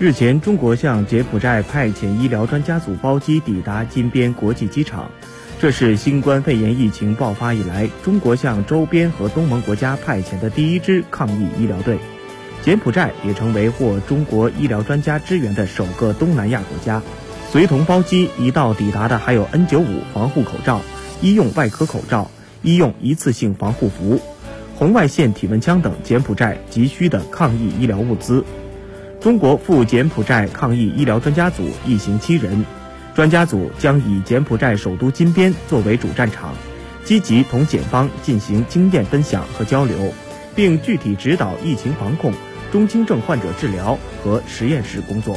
日前，中国向柬埔寨派遣医疗专家组包机抵达金边国际机场，这是新冠肺炎疫情爆发以来，中国向周边和东盟国家派遣的第一支抗疫医疗队。柬埔寨也成为获中国医疗专家支援的首个东南亚国家。随同包机一道抵达的还有 N95 防护口罩、医用外科口罩、医用一次性防护服、红外线体温枪等柬埔寨急需的抗疫医疗物资。中国赴柬埔寨抗疫医疗专家组一行七人，专家组将以柬埔寨首都金边作为主战场，积极同柬方进行经验分享和交流，并具体指导疫情防控、中轻症患者治疗和实验室工作。